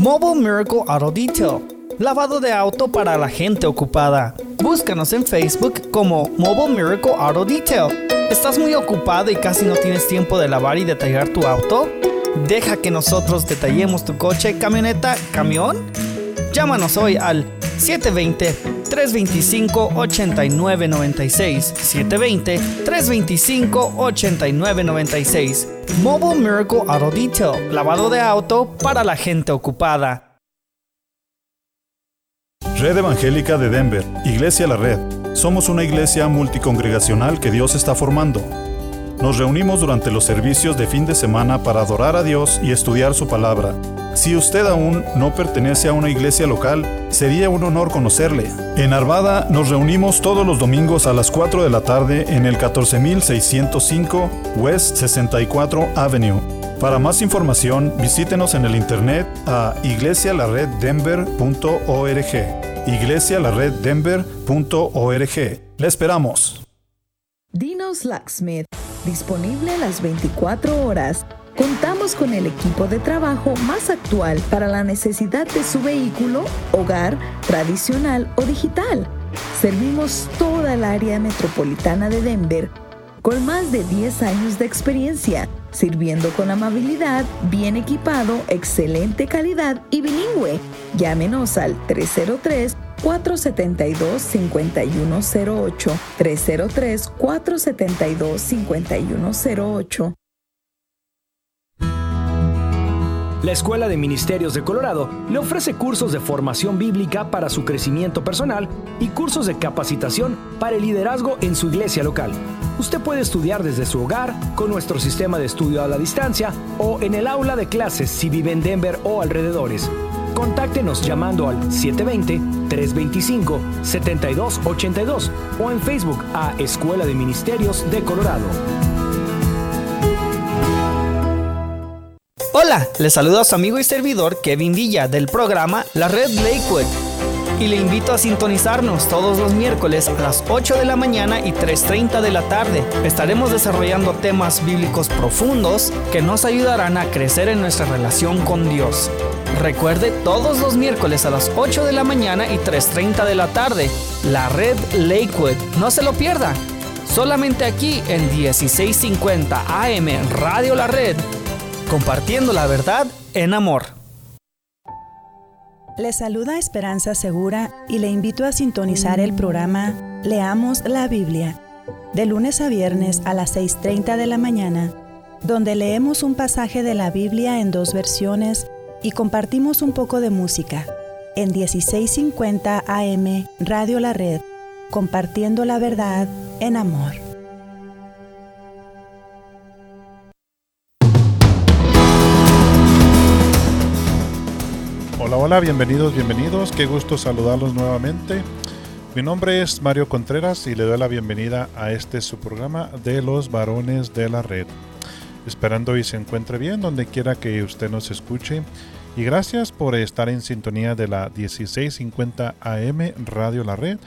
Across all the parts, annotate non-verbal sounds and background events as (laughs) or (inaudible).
Mobile Miracle Auto Detail, lavado de auto para la gente ocupada. Búscanos en Facebook como Mobile Miracle Auto Detail. ¿Estás muy ocupado y casi no tienes tiempo de lavar y detallar tu auto? Deja que nosotros detallemos tu coche, camioneta, camión. Llámanos hoy al 720-325-8996. 720-325-8996. Mobile Miracle Auto Detail. Lavado de auto para la gente ocupada. Red Evangélica de Denver, Iglesia La Red. Somos una iglesia multicongregacional que Dios está formando. Nos reunimos durante los servicios de fin de semana para adorar a Dios y estudiar su palabra. Si usted aún no pertenece a una iglesia local, sería un honor conocerle. En Arvada nos reunimos todos los domingos a las 4 de la tarde en el 14605 West 64 Avenue. Para más información, visítenos en el internet a iglesialareddenver.org. iglesialareddenver.org. Le esperamos. Dinos Locksmith, disponible las 24 horas. Contamos con el equipo de trabajo más actual para la necesidad de su vehículo, hogar, tradicional o digital. Servimos toda el área metropolitana de Denver con más de 10 años de experiencia, sirviendo con amabilidad, bien equipado, excelente calidad y bilingüe. Llámenos al 303 472-5108, 303-472-5108. La Escuela de Ministerios de Colorado le ofrece cursos de formación bíblica para su crecimiento personal y cursos de capacitación para el liderazgo en su iglesia local. Usted puede estudiar desde su hogar con nuestro sistema de estudio a la distancia o en el aula de clases si vive en Denver o alrededores. Contáctenos llamando al 720-325-7282 o en Facebook a Escuela de Ministerios de Colorado. Hola, les saluda a su amigo y servidor Kevin Villa del programa La Red Lakewood y le invito a sintonizarnos todos los miércoles a las 8 de la mañana y 3.30 de la tarde. Estaremos desarrollando temas bíblicos profundos que nos ayudarán a crecer en nuestra relación con Dios. Recuerde todos los miércoles a las 8 de la mañana y 3.30 de la tarde, la red Lakewood. No se lo pierda. Solamente aquí en 1650 AM Radio La Red, compartiendo la verdad en amor. Le saluda Esperanza Segura y le invito a sintonizar el programa Leamos la Biblia, de lunes a viernes a las 6.30 de la mañana, donde leemos un pasaje de la Biblia en dos versiones y compartimos un poco de música en 1650 AM Radio La Red, compartiendo la verdad en amor. Hola, hola, bienvenidos, bienvenidos. Qué gusto saludarlos nuevamente. Mi nombre es Mario Contreras y le doy la bienvenida a este su programa de los varones de la red. Esperando y se encuentre bien donde quiera que usted nos escuche. Y gracias por estar en sintonía de la 1650 AM Radio La Red,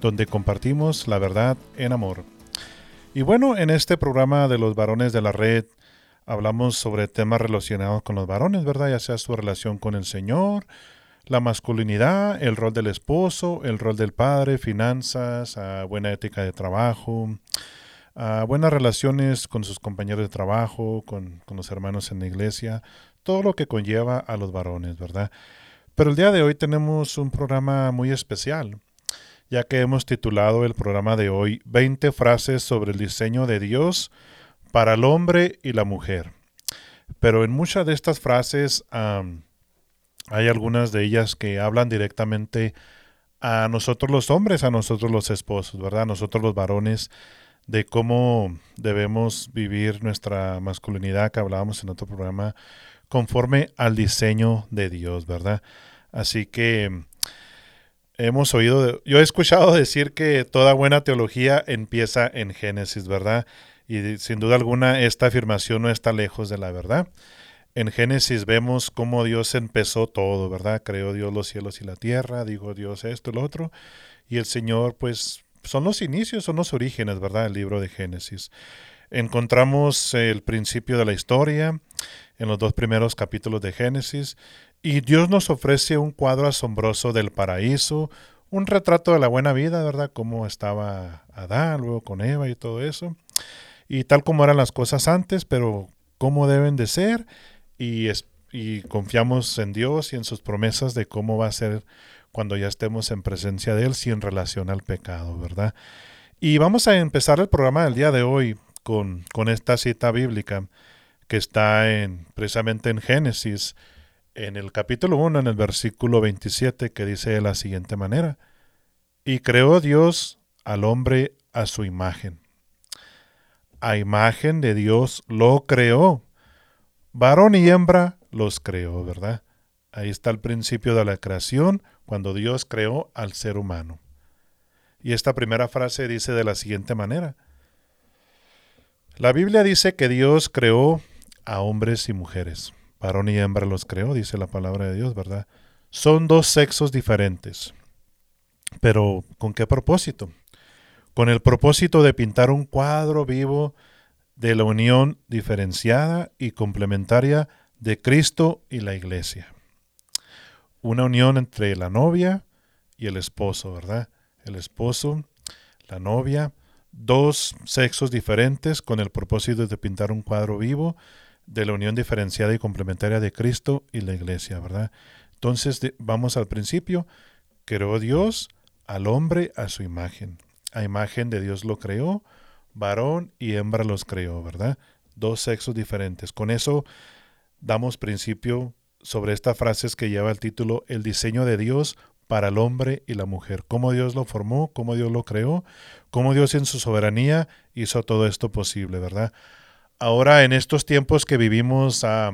donde compartimos la verdad en amor. Y bueno, en este programa de los varones de la red hablamos sobre temas relacionados con los varones, ¿verdad? Ya sea su relación con el Señor, la masculinidad, el rol del esposo, el rol del padre, finanzas, ah, buena ética de trabajo, buenas relaciones con sus compañeros de trabajo, con, con los hermanos en la iglesia, todo lo que conlleva a los varones, ¿verdad? Pero el día de hoy tenemos un programa muy especial, ya que hemos titulado el programa de hoy 20 frases sobre el diseño de Dios para el hombre y la mujer. Pero en muchas de estas frases hay algunas de ellas que hablan directamente a nosotros los hombres, a nosotros los esposos, ¿verdad? A nosotros los varones, de cómo debemos vivir nuestra masculinidad que hablábamos en otro programa, conforme al diseño de Dios, ¿verdad? Así que hemos oído, yo he escuchado decir que toda buena teología empieza en Génesis, ¿verdad? Y sin duda alguna esta afirmación no está lejos de la verdad. En Génesis vemos cómo Dios empezó todo, ¿verdad? Creó Dios los cielos y la tierra, dijo Dios esto y lo otro, y el Señor, pues, son los inicios, son los orígenes, ¿verdad? El libro de Génesis. Encontramos el principio de la historia, en los dos primeros capítulos de Génesis Y Dios nos ofrece un cuadro asombroso del paraíso, un retrato de la buena vida, ¿verdad? Cómo estaba Adán, luego con Eva y todo eso. Y tal como eran las cosas antes, pero cómo deben de ser. Y, y confiamos en Dios y en sus promesas de cómo va a ser cuando ya estemos en presencia de Él sin relación al pecado, ¿verdad? Y vamos a empezar el programa del día de hoy con, con esta cita bíblica que está en, precisamente en Génesis en el capítulo 1, en el versículo 27, que dice de la siguiente manera, y creó Dios al hombre a su imagen. A imagen de Dios lo creó. Varón y hembra los creó, ¿verdad? Ahí está el principio de la creación, cuando Dios creó al ser humano. Y esta primera frase dice de la siguiente manera. La Biblia dice que Dios creó a hombres y mujeres varón y hembra los creó, dice la palabra de Dios, ¿verdad? Son dos sexos diferentes. Pero ¿con qué propósito? Con el propósito de pintar un cuadro vivo de la unión diferenciada y complementaria de Cristo y la iglesia. Una unión entre la novia y el esposo, ¿verdad? El esposo, la novia, dos sexos diferentes con el propósito de pintar un cuadro vivo de la unión diferenciada y complementaria de Cristo y la iglesia, ¿verdad? Entonces vamos al principio, creó Dios al hombre a su imagen. A imagen de Dios lo creó, varón y hembra los creó, ¿verdad? Dos sexos diferentes. Con eso damos principio sobre esta frase que lleva el título El diseño de Dios para el hombre y la mujer. Cómo Dios lo formó, cómo Dios lo creó, cómo Dios en su soberanía hizo todo esto posible, ¿verdad? Ahora, en estos tiempos que vivimos, ah,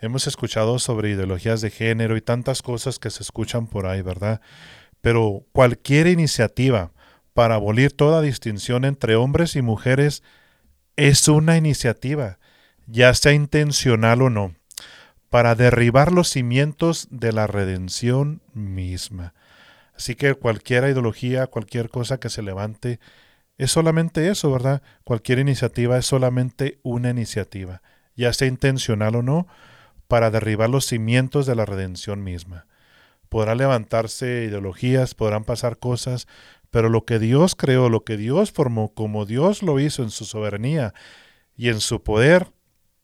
hemos escuchado sobre ideologías de género y tantas cosas que se escuchan por ahí, ¿verdad? Pero cualquier iniciativa para abolir toda distinción entre hombres y mujeres es una iniciativa, ya sea intencional o no, para derribar los cimientos de la redención misma. Así que cualquier ideología, cualquier cosa que se levante es solamente eso, ¿verdad? Cualquier iniciativa es solamente una iniciativa, ya sea intencional o no, para derribar los cimientos de la redención misma. Podrán levantarse ideologías, podrán pasar cosas, pero lo que Dios creó, lo que Dios formó, como Dios lo hizo en su soberanía y en su poder,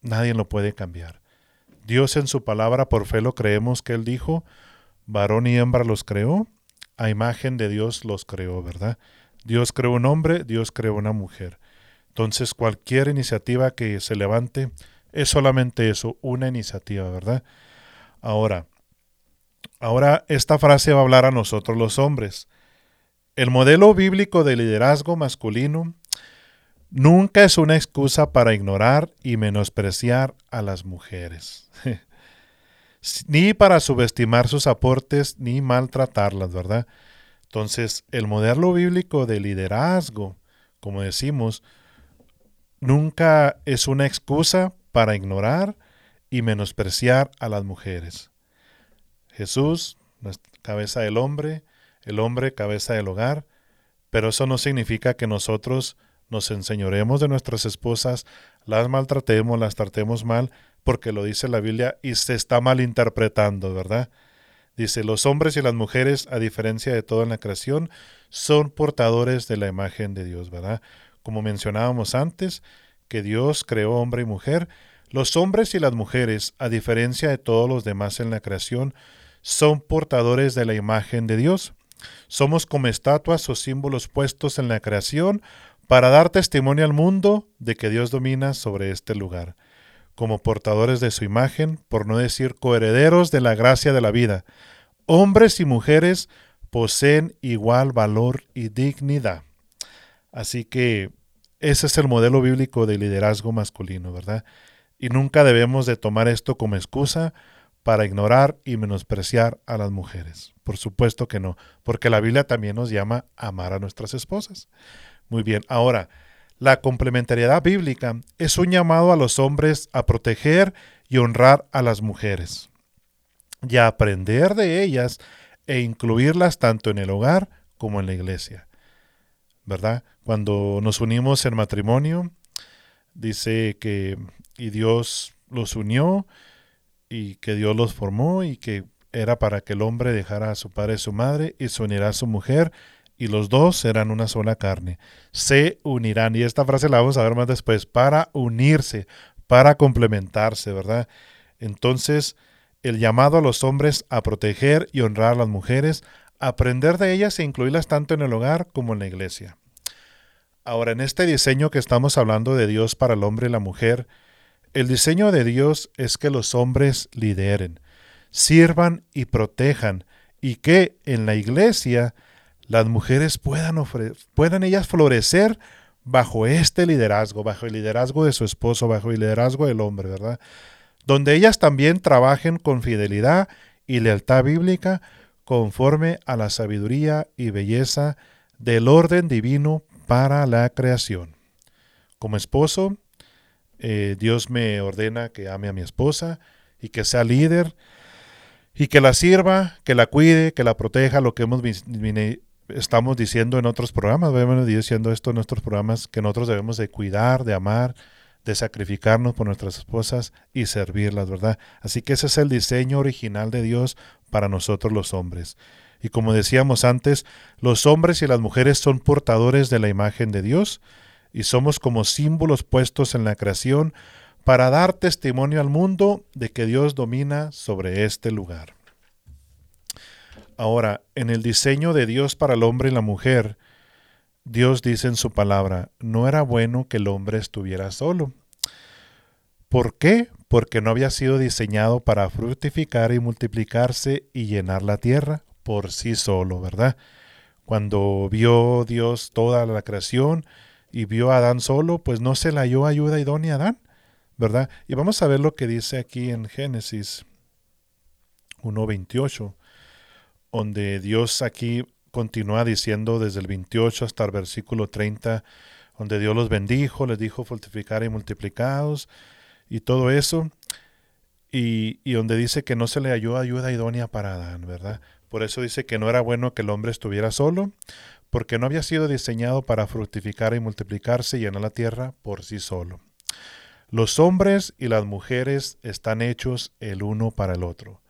nadie lo puede cambiar. Dios en su palabra, por fe lo creemos que Él dijo, varón y hembra los creó, a imagen de Dios los creó, ¿verdad? Dios creó un hombre, Dios creó una mujer. Entonces cualquier iniciativa que se levante es solamente eso, una iniciativa, ¿verdad? Ahora, ahora esta frase va a hablar a nosotros los hombres. El modelo bíblico de liderazgo masculino nunca es una excusa para ignorar y menospreciar a las mujeres, (laughs) ni para subestimar sus aportes ni maltratarlas, ¿verdad? Entonces, el modelo bíblico de liderazgo, como decimos, nunca es una excusa para ignorar y menospreciar a las mujeres. Jesús, cabeza del hombre, el hombre, cabeza del hogar, pero eso no significa que nosotros nos enseñoremos de nuestras esposas, las maltratemos, las tratemos mal, porque lo dice la Biblia y se está malinterpretando, ¿verdad? Dice, los hombres y las mujeres, a diferencia de toda la creación, son portadores de la imagen de Dios, ¿verdad? Como mencionábamos antes, que Dios creó hombre y mujer, los hombres y las mujeres, a diferencia de todos los demás en la creación, son portadores de la imagen de Dios. Somos como estatuas o símbolos puestos en la creación para dar testimonio al mundo de que Dios domina sobre este lugar. Como portadores de su imagen, por no decir coherederos de la gracia de la vida, hombres y mujeres poseen igual valor y dignidad. Así que ese es el modelo bíblico de liderazgo masculino, ¿verdad? Y nunca debemos de tomar esto como excusa para ignorar y menospreciar a las mujeres. Por supuesto que no, porque la Biblia también nos llama a amar a nuestras esposas. Muy bien, ahora, la complementariedad bíblica es un llamado a los hombres a proteger y honrar a las mujeres y aprender de ellas e incluirlas tanto en el hogar como en la iglesia. ¿Verdad? Cuando nos unimos en matrimonio, dice que y Dios los unió y que Dios los formó y que era para que el hombre dejara a su padre y su madre y se unirá a su mujer y los dos serán una sola carne. Se unirán. Y esta frase la vamos a ver más después. Para unirse, para complementarse, ¿verdad? Entonces, el llamado a los hombres a proteger y honrar a las mujeres, aprender de ellas e incluirlas tanto en el hogar como en la iglesia. Ahora, en este diseño que estamos hablando de Dios para el hombre y la mujer, el diseño de Dios es que los hombres lideren, sirvan y protejan, y que en la iglesia las mujeres puedan, puedan ellas florecer bajo este liderazgo, bajo el liderazgo de su esposo, bajo el liderazgo del hombre, ¿verdad? Donde ellas también trabajen con fidelidad y lealtad bíblica conforme a la sabiduría y belleza del orden divino para la creación. Como esposo, eh, Dios me ordena que ame a mi esposa y que sea líder y que la sirva, que la cuide, que la proteja, lo que hemos estamos diciendo en otros programas, vemos diciendo esto en nuestros programas, que nosotros debemos de cuidar, de amar, de sacrificarnos por nuestras esposas y servirlas, ¿verdad? Así que ese es el diseño original de Dios para nosotros los hombres. Y como decíamos antes, los hombres y las mujeres son portadores de la imagen de Dios y somos como símbolos puestos en la creación para dar testimonio al mundo de que Dios domina sobre este lugar. Ahora, en el diseño de Dios para el hombre y la mujer, Dios dice en su palabra, no era bueno que el hombre estuviera solo. ¿Por qué? Porque no había sido diseñado para fructificar y multiplicarse y llenar la tierra por sí solo, ¿verdad? Cuando vio Dios toda la creación y vio a Adán solo, pues no se le halló ayuda idónea a Adán, ¿verdad? Y vamos a ver lo que dice aquí en Génesis 1.28 donde Dios aquí continúa diciendo desde el 28 hasta el versículo 30, donde Dios los bendijo, les dijo fortificar y multiplicados y todo eso, y, y donde dice que no se le halló ayuda idónea para Adán, ¿verdad? Por eso dice que no era bueno que el hombre estuviera solo, porque no había sido diseñado para fructificar y multiplicarse y llenar la tierra por sí solo. Los hombres y las mujeres están hechos el uno para el otro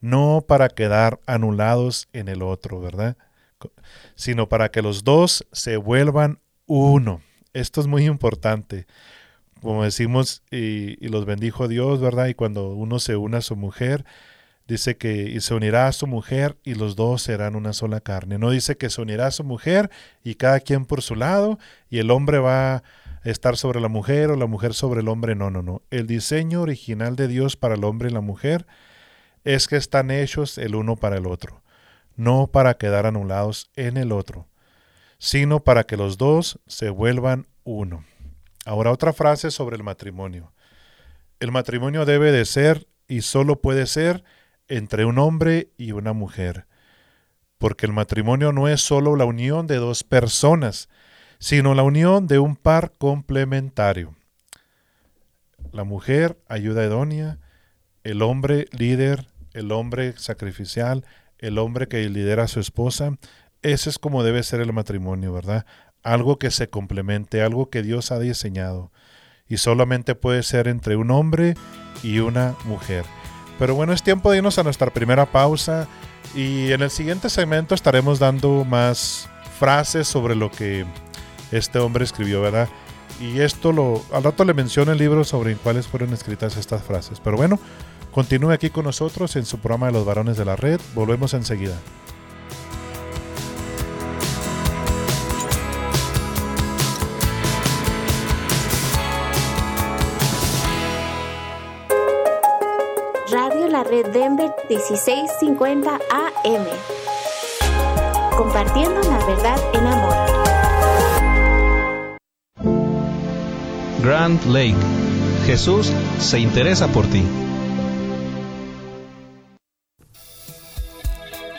no para quedar anulados en el otro, ¿verdad? Sino para que los dos se vuelvan uno. Esto es muy importante. Como decimos, y, los bendijo Dios, ¿verdad? Y cuando uno se une a su mujer, dice que se unirá a su mujer y los dos serán una sola carne. No dice que se unirá a su mujer y cada quien por su lado y el hombre va a estar sobre la mujer o la mujer sobre el hombre. No, no, no. El diseño original de Dios para el hombre y la mujer es que están hechos el uno para el otro, no para quedar anulados en el otro, sino para que los dos se vuelvan uno. Ahora otra frase sobre el matrimonio. El matrimonio debe de ser y solo puede ser entre un hombre y una mujer, porque el matrimonio no es solo la unión de dos personas, sino la unión de un par complementario. La mujer ayuda idónea, el hombre líder el hombre sacrificial, el hombre que lidera a su esposa. Ese es como debe ser el matrimonio, ¿verdad? Algo que se complemente, algo que Dios ha diseñado. Y solamente puede ser entre un hombre y una mujer. Pero bueno, es tiempo de irnos a nuestra primera pausa. Y en el siguiente segmento estaremos dando más frases sobre lo que este hombre escribió, ¿verdad? Y esto lo, al rato le menciono el libro sobre cuáles fueron escritas estas frases. Pero bueno, Continúe aquí con nosotros en su programa de los varones de la red. Volvemos enseguida. Radio La Red Denver 1650 AM. Compartiendo la verdad en amor. Grand Lake. Jesús se interesa por ti.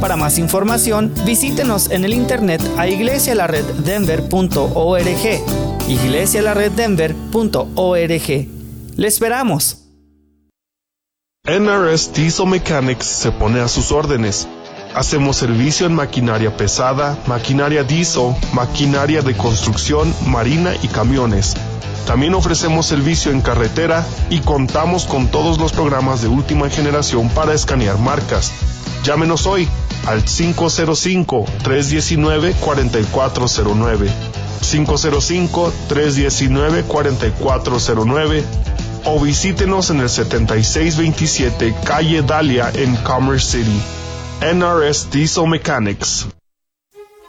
Para más información, visítenos en el internet a iglesialareddenver.org. iglesialareddenver.org. Le esperamos. NRS Diesel Mechanics se pone a sus órdenes. Hacemos servicio en maquinaria pesada, maquinaria diesel, maquinaria de construcción, marina y camiones. También ofrecemos servicio en carretera y contamos con todos los programas de última generación para escanear marcas. Llámenos hoy al 505-319-4409. 505-319-4409 o visítenos en el 7627 Calle Dalia en Commerce City. NRS Diesel Mechanics.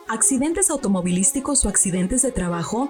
¿Accidentes automovilísticos o accidentes de trabajo?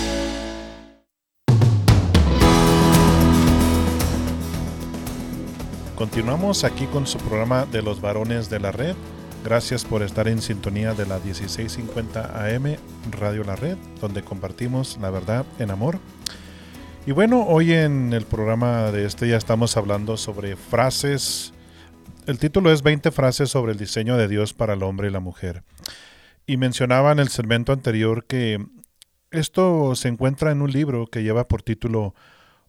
Continuamos aquí con su programa de los varones de la red. Gracias por estar en sintonía de la 1650 AM Radio La Red, donde compartimos la verdad en amor. Y bueno, hoy en el programa de este ya estamos hablando sobre frases. El título es 20 frases sobre el diseño de Dios para el hombre y la mujer. Y mencionaba en el segmento anterior que esto se encuentra en un libro que lleva por título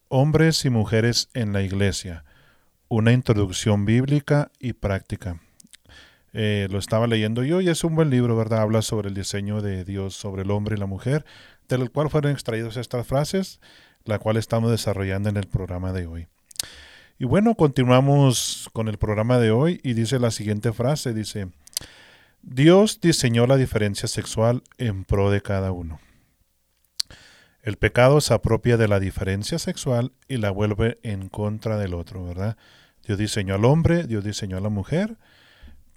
Hombres y Mujeres en la Iglesia una introducción bíblica y práctica. Eh, lo estaba leyendo yo y es un buen libro, ¿verdad? Habla sobre el diseño de Dios sobre el hombre y la mujer, del cual fueron extraídas estas frases, la cual estamos desarrollando en el programa de hoy. Y bueno, continuamos con el programa de hoy y dice la siguiente frase, dice, Dios diseñó la diferencia sexual en pro de cada uno. El pecado se apropia de la diferencia sexual y la vuelve en contra del otro, ¿verdad? Dios diseñó al hombre, Dios diseñó a la mujer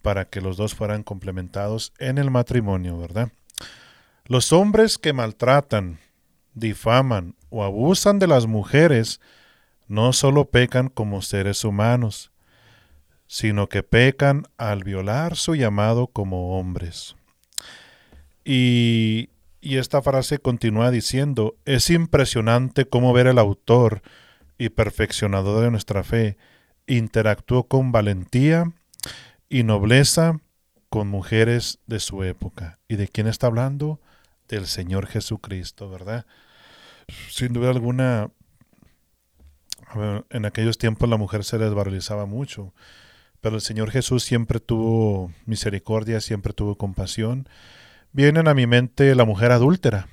para que los dos fueran complementados en el matrimonio, ¿verdad? Los hombres que maltratan, difaman o abusan de las mujeres no solo pecan como seres humanos, sino que pecan al violar su llamado como hombres. Y, y esta frase continúa diciendo, es impresionante cómo ver el autor y perfeccionador de nuestra fe interactuó con valentía y nobleza con mujeres de su época. ¿Y de quién está hablando? del Señor Jesucristo, ¿verdad? Sin duda alguna, en aquellos tiempos la mujer se desvalorizaba mucho, pero el Señor Jesús siempre tuvo misericordia, siempre tuvo compasión. Vienen a mi mente la mujer adúltera,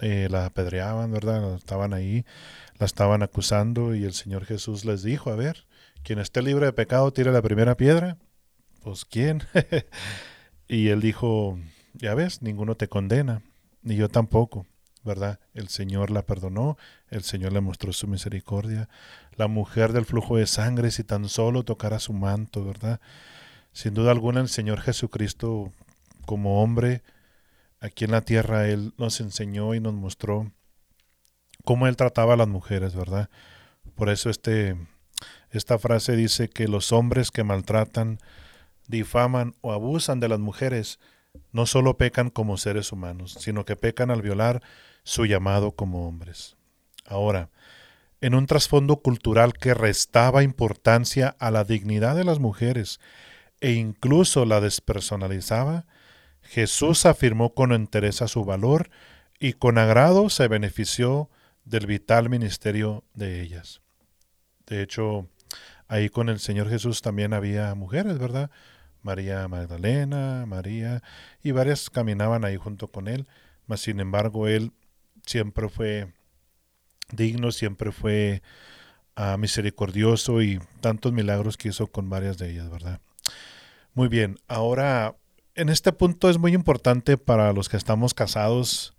eh, la apedreaban, ¿verdad? Estaban ahí, la estaban acusando y el Señor Jesús les dijo, a ver, quien esté libre de pecado, tire la primera piedra. Pues ¿quién? (laughs) y él dijo, ya ves, ninguno te condena, ni yo tampoco, ¿verdad? El Señor la perdonó, el Señor le mostró su misericordia. La mujer del flujo de sangre, si tan solo tocara su manto, ¿verdad? Sin duda alguna el Señor Jesucristo, como hombre, aquí en la tierra, Él nos enseñó y nos mostró cómo Él trataba a las mujeres, ¿verdad? Por eso este, esta frase dice que los hombres que maltratan, difaman o abusan de las mujeres, no solo pecan como seres humanos, sino que pecan al violar su llamado como hombres. Ahora, en un trasfondo cultural que restaba importancia a la dignidad de las mujeres e incluso la despersonalizaba, Jesús afirmó con entereza su valor y con agrado se benefició del vital ministerio de ellas. De hecho, ahí con el Señor Jesús también había mujeres, ¿verdad? María Magdalena, María, y varias caminaban ahí junto con él, mas sin embargo él siempre fue digno, siempre fue ah, misericordioso y tantos milagros que hizo con varias de ellas, ¿verdad? Muy bien, ahora en este punto es muy importante para los que estamos casados.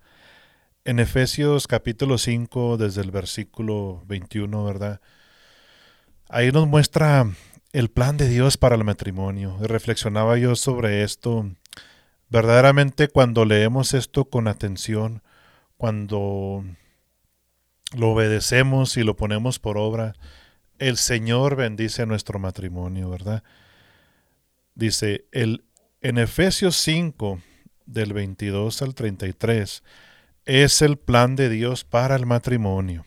En Efesios capítulo 5, desde el versículo 21, ¿verdad? Ahí nos muestra el plan de Dios para el matrimonio. reflexionaba yo sobre esto. Verdaderamente cuando leemos esto con atención, cuando lo obedecemos y lo ponemos por obra, el Señor bendice nuestro matrimonio, ¿verdad? Dice el, en Efesios 5, del 22 al 33, es el plan de Dios para el matrimonio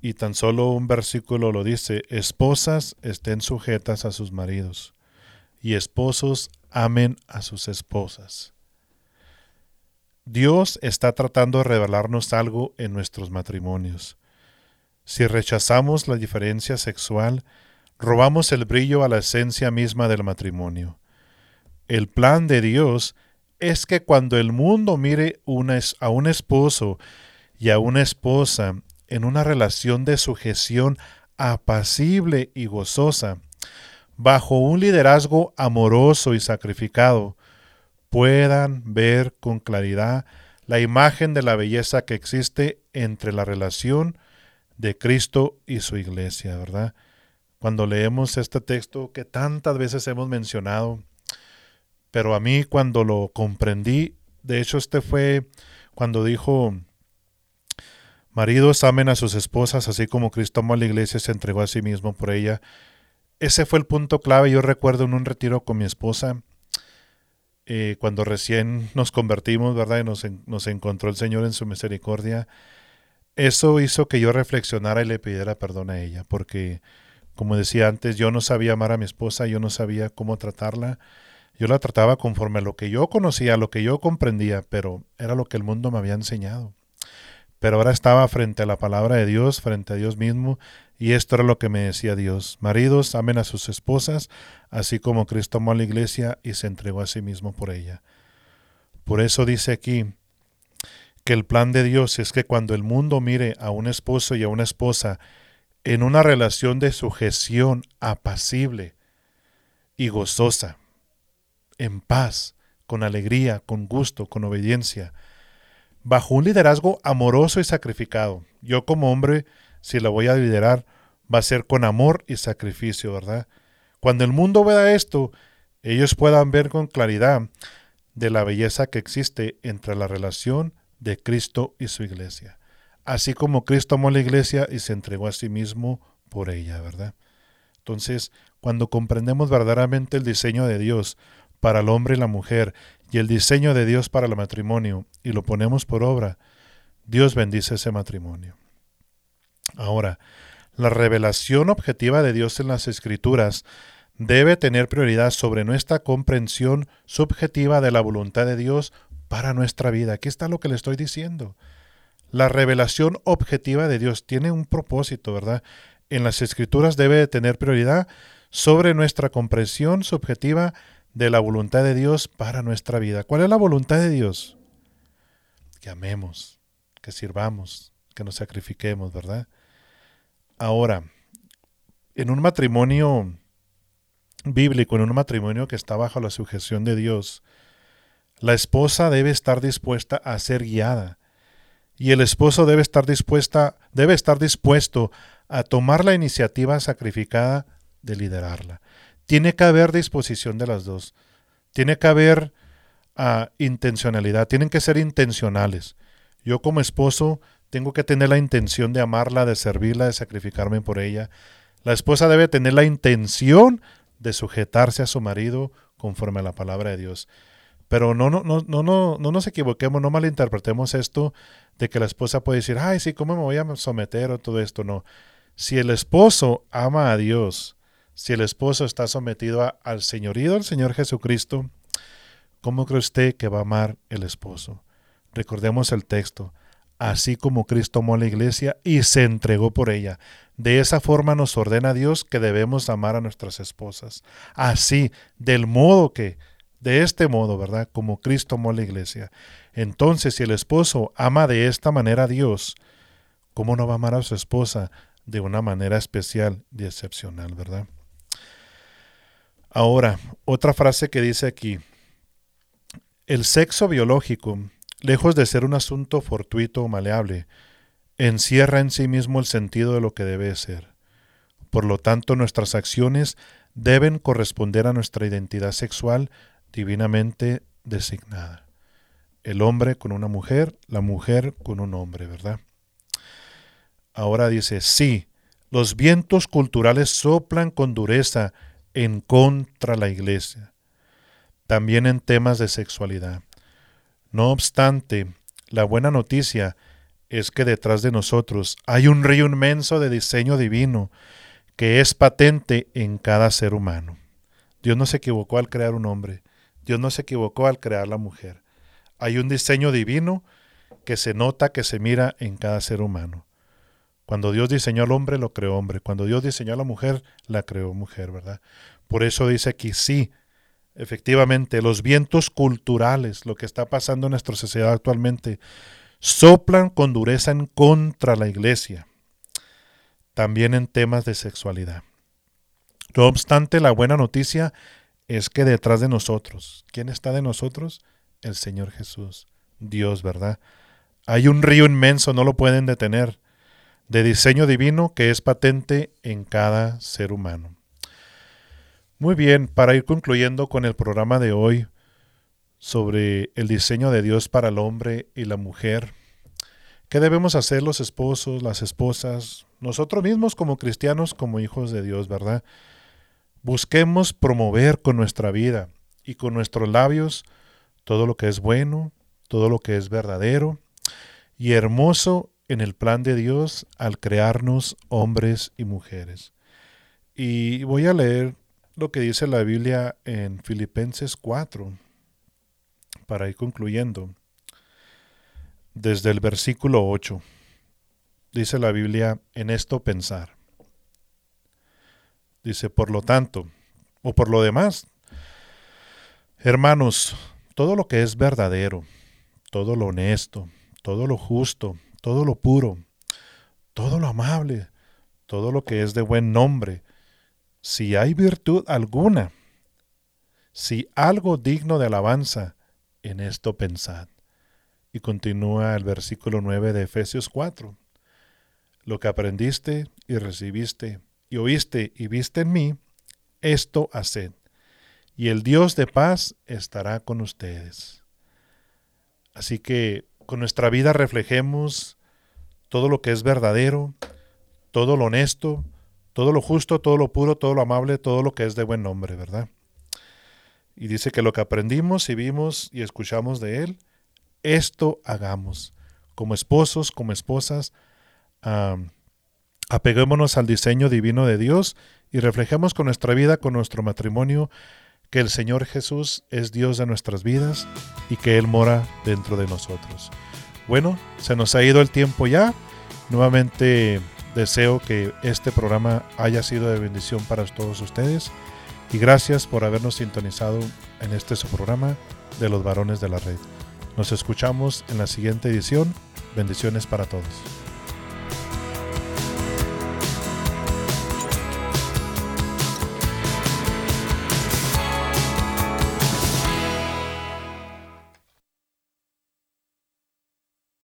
y tan solo un versículo lo dice, esposas estén sujetas a sus maridos y esposos amen a sus esposas. Dios está tratando de revelarnos algo en nuestros matrimonios. Si rechazamos la diferencia sexual, robamos el brillo a la esencia misma del matrimonio. El plan de Dios es que cuando el mundo mire a un esposo y a una esposa en una relación de sujeción apacible y gozosa, bajo un liderazgo amoroso y sacrificado, puedan ver con claridad la imagen de la belleza que existe entre la relación de Cristo y su iglesia, ¿verdad? Cuando leemos este texto que tantas veces hemos mencionado, pero a mí cuando lo comprendí, de hecho este fue cuando dijo Maridos amen a sus esposas así como Cristo amó a la iglesia y se entregó a sí mismo por ella. Ese fue el punto clave. Yo recuerdo en un retiro con mi esposa, eh, cuando recién nos convertimos, ¿verdad? Y nos, nos encontró el Señor en su misericordia. Eso hizo que yo reflexionara y le pidiera perdón a ella, porque, como decía antes, yo no sabía amar a mi esposa, yo no sabía cómo tratarla. Yo la trataba conforme a lo que yo conocía, a lo que yo comprendía, pero era lo que el mundo me había enseñado pero ahora estaba frente a la palabra de Dios, frente a Dios mismo, y esto era lo que me decía Dios. Maridos, amen a sus esposas, así como Cristo amó a la iglesia y se entregó a sí mismo por ella. Por eso dice aquí que el plan de Dios es que cuando el mundo mire a un esposo y a una esposa en una relación de sujeción apacible y gozosa, en paz, con alegría, con gusto, con obediencia, bajo un liderazgo amoroso y sacrificado. Yo como hombre, si la voy a liderar, va a ser con amor y sacrificio, ¿verdad? Cuando el mundo vea esto, ellos puedan ver con claridad de la belleza que existe entre la relación de Cristo y su iglesia. Así como Cristo amó la iglesia y se entregó a sí mismo por ella, ¿verdad? Entonces, cuando comprendemos verdaderamente el diseño de Dios para el hombre y la mujer y el diseño de Dios para el matrimonio y lo ponemos por obra, Dios bendice ese matrimonio. Ahora, la revelación objetiva de Dios en las Escrituras debe tener prioridad sobre nuestra comprensión subjetiva de la voluntad de Dios para nuestra vida. Aquí está lo que le estoy diciendo. La revelación objetiva de Dios tiene un propósito, ¿verdad? En las escrituras debe de tener prioridad sobre nuestra comprensión subjetiva de la voluntad de Dios para nuestra vida. ¿Cuál es la voluntad de Dios? Que amemos, que sirvamos, que nos sacrifiquemos, ¿verdad? Ahora, en un matrimonio bíblico, en un matrimonio que está bajo la sujeción de Dios, la esposa debe estar dispuesta a ser guiada y el esposo debe estar dispuesta, debe estar dispuesto a tomar la iniciativa sacrificada de liderarla. Tiene que haber disposición de las dos. Tiene que haber uh, intencionalidad. Tienen que ser intencionales. Yo como esposo tengo que tener la intención de amarla, de servirla, de sacrificarme por ella. La esposa debe tener la intención de sujetarse a su marido conforme a la palabra de Dios. Pero no, no, no, no, no, no nos equivoquemos, no malinterpretemos esto de que la esposa puede decir, ay, sí, ¿cómo me voy a someter o todo esto? No. Si el esposo ama a Dios, si el esposo está sometido al señorío del Señor Jesucristo, ¿cómo cree usted que va a amar el esposo? Recordemos el texto. Así como Cristo amó a la iglesia y se entregó por ella. De esa forma nos ordena Dios que debemos amar a nuestras esposas. Así, del modo que, de este modo, ¿verdad? Como Cristo amó a la iglesia. Entonces, si el esposo ama de esta manera a Dios, ¿cómo no va a amar a su esposa de una manera especial y excepcional, verdad? Ahora, otra frase que dice aquí, el sexo biológico, lejos de ser un asunto fortuito o maleable, encierra en sí mismo el sentido de lo que debe ser. Por lo tanto, nuestras acciones deben corresponder a nuestra identidad sexual divinamente designada el hombre con una mujer, la mujer con un hombre, ¿verdad? Ahora dice, sí, los vientos culturales soplan con dureza en contra la iglesia, también en temas de sexualidad. No obstante, la buena noticia es que detrás de nosotros hay un río inmenso de diseño divino que es patente en cada ser humano. Dios no se equivocó al crear un hombre, Dios no se equivocó al crear la mujer. Hay un diseño divino que se nota, que se mira en cada ser humano. Cuando Dios diseñó al hombre, lo creó hombre. Cuando Dios diseñó a la mujer, la creó mujer, ¿verdad? Por eso dice aquí, sí, efectivamente, los vientos culturales, lo que está pasando en nuestra sociedad actualmente, soplan con dureza en contra la iglesia, también en temas de sexualidad. No obstante, la buena noticia es que detrás de nosotros, ¿quién está de nosotros? el Señor Jesús, Dios, ¿verdad? Hay un río inmenso, no lo pueden detener, de diseño divino que es patente en cada ser humano. Muy bien, para ir concluyendo con el programa de hoy sobre el diseño de Dios para el hombre y la mujer, ¿qué debemos hacer los esposos, las esposas, nosotros mismos como cristianos, como hijos de Dios, verdad? Busquemos promover con nuestra vida y con nuestros labios todo lo que es bueno, todo lo que es verdadero y hermoso en el plan de Dios al crearnos hombres y mujeres. Y voy a leer lo que dice la Biblia en Filipenses 4 para ir concluyendo. Desde el versículo 8 dice la Biblia en esto pensar. Dice, por lo tanto, o por lo demás, hermanos, todo lo que es verdadero, todo lo honesto, todo lo justo, todo lo puro, todo lo amable, todo lo que es de buen nombre, si hay virtud alguna, si algo digno de alabanza, en esto pensad. Y continúa el versículo 9 de Efesios 4. Lo que aprendiste y recibiste y oíste y viste en mí, esto haced y el Dios de paz estará con ustedes. Así que con nuestra vida reflejemos todo lo que es verdadero, todo lo honesto, todo lo justo, todo lo puro, todo lo amable, todo lo que es de buen nombre, ¿verdad? Y dice que lo que aprendimos y vimos y escuchamos de Él, esto hagamos. Como esposos, como esposas, apeguémonos al diseño divino de Dios y reflejemos con nuestra vida, con nuestro matrimonio, que el Señor Jesús es Dios de nuestras vidas y que Él mora dentro de nosotros. Bueno, se nos ha ido el tiempo ya. Nuevamente deseo que este programa haya sido de bendición para todos ustedes y gracias por habernos sintonizado en este programa de los varones de la red. Nos escuchamos en la siguiente edición. Bendiciones para todos.